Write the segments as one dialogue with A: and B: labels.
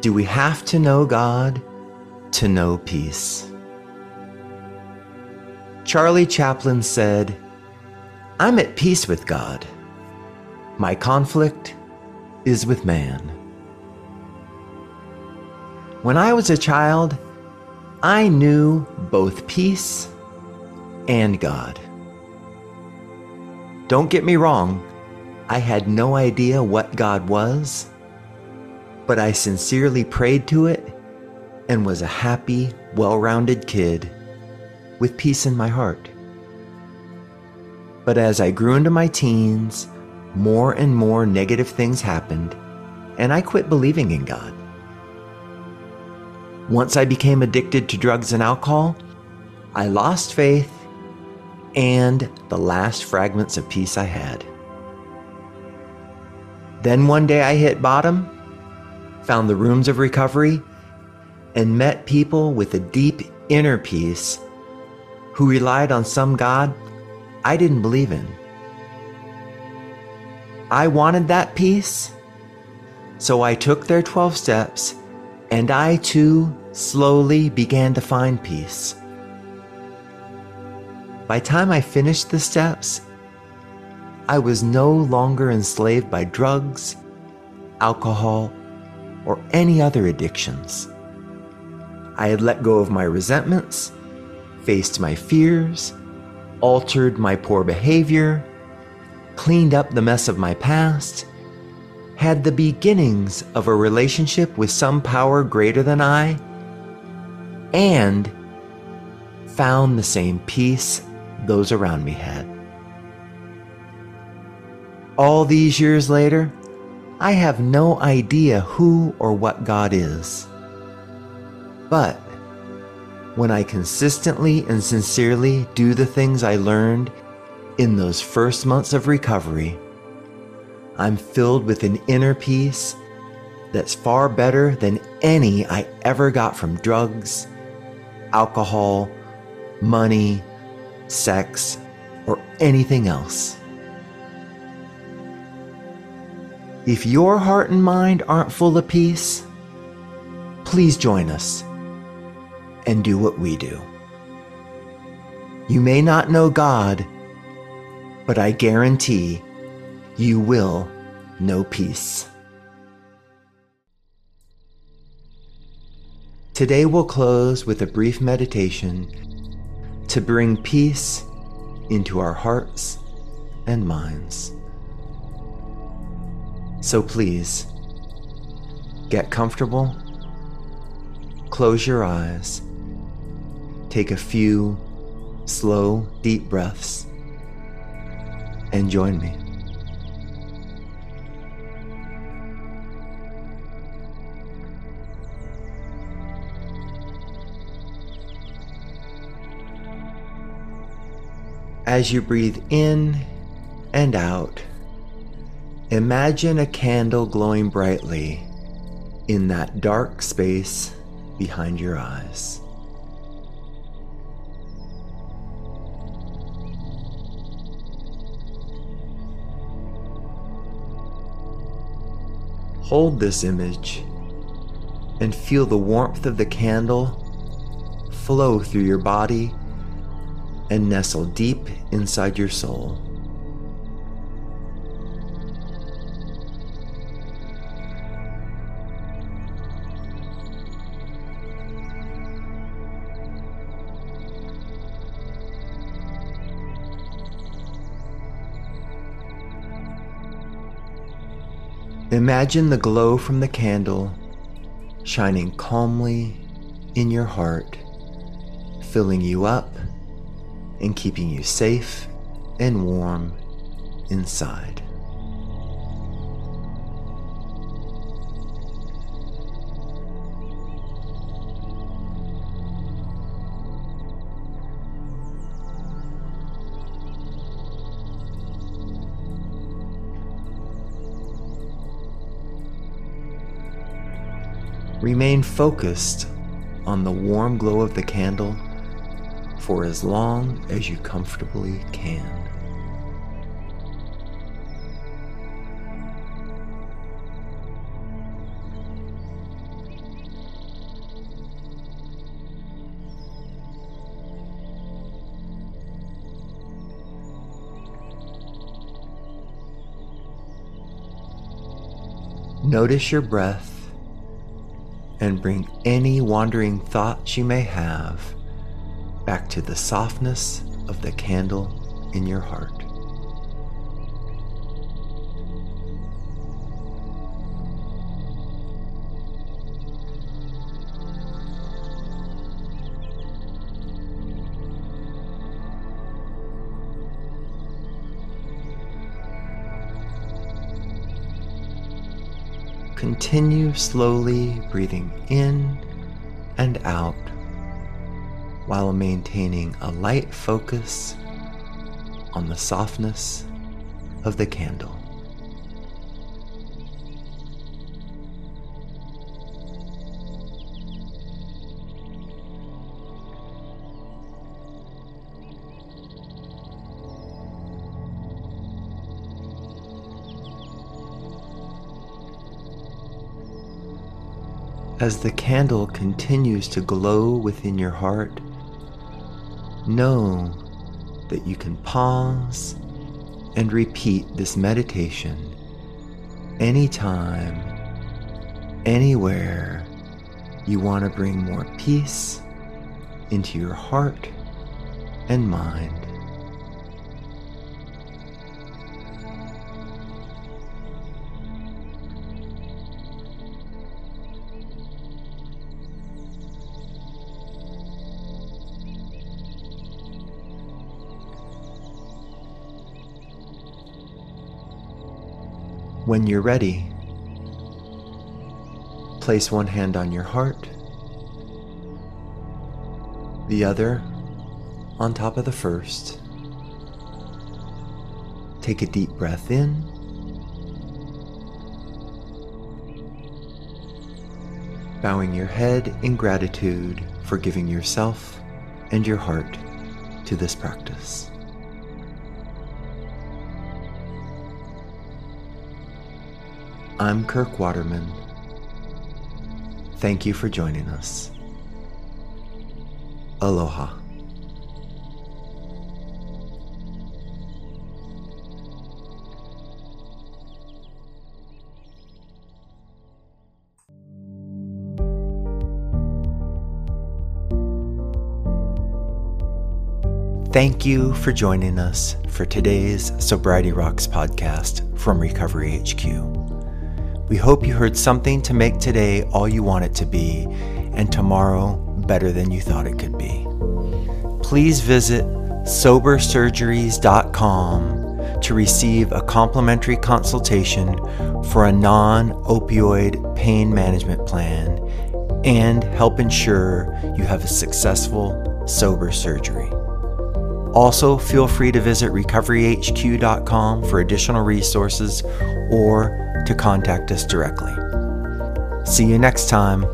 A: do we have to know God to know peace? Charlie Chaplin said, I'm at peace with God. My conflict is with man. When I was a child, I knew both peace and God. Don't get me wrong, I had no idea what God was but I sincerely prayed to it and was a happy, well rounded kid with peace in my heart. But as I grew into my teens, more and more negative things happened, and I quit believing in God. Once I became addicted to drugs and alcohol, I lost faith and the last fragments of peace I had. Then one day I hit bottom found the rooms of recovery, and met people with a deep inner peace who relied on some God I didn't believe in. I wanted that peace, so I took their 12 steps and I too slowly began to find peace. By time I finished the steps, I was no longer enslaved by drugs, alcohol, or any other addictions. I had let go of my resentments, faced my fears, altered my poor behavior, cleaned up the mess of my past, had the beginnings of a relationship with some power greater than I, and found the same peace those around me had. All these years later, I have no idea who or what God is. But when I consistently and sincerely do the things I learned in those first months of recovery, I'm filled with an inner peace that's far better than any I ever got from drugs, alcohol, money, sex, or anything else. If your heart and mind aren't full of peace, please join us and do what we do. You may not know God, but I guarantee you will know peace. Today we'll close with a brief meditation to bring peace into our hearts and minds. So please, get comfortable, close your eyes, take a few slow, deep breaths, and join me. As you breathe in and out, Imagine a candle glowing brightly in that dark space behind your eyes. Hold this image and feel the warmth of the candle flow through your body and nestle deep inside your soul. Imagine the glow from the candle shining calmly in your heart, filling you up and keeping you safe and warm inside. Remain focused on the warm glow of the candle for as long as you comfortably can. Notice your breath and bring any wandering thoughts you may have back to the softness of the candle in your heart. Continue slowly breathing in and out while maintaining a light focus on the softness of the candle. As the candle continues to glow within your heart, know that you can pause and repeat this meditation anytime, anywhere you want to bring more peace into your heart and mind. When you're ready, place one hand on your heart, the other on top of the first. Take a deep breath in. Bowing your head in gratitude for giving yourself and your heart to this practice. I'm Kirk Waterman. Thank you for joining us. Aloha. Thank you for joining us for today's Sobriety Rocks podcast from Recovery HQ. We hope you heard something to make today all you want it to be, and tomorrow better than you thought it could be. Please visit sobersurgeries.com to receive a complimentary consultation for a non opioid pain management plan and help ensure you have a successful sober surgery. Also, feel free to visit recoveryhq.com for additional resources or to contact us directly. See you next time.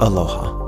A: Aloha.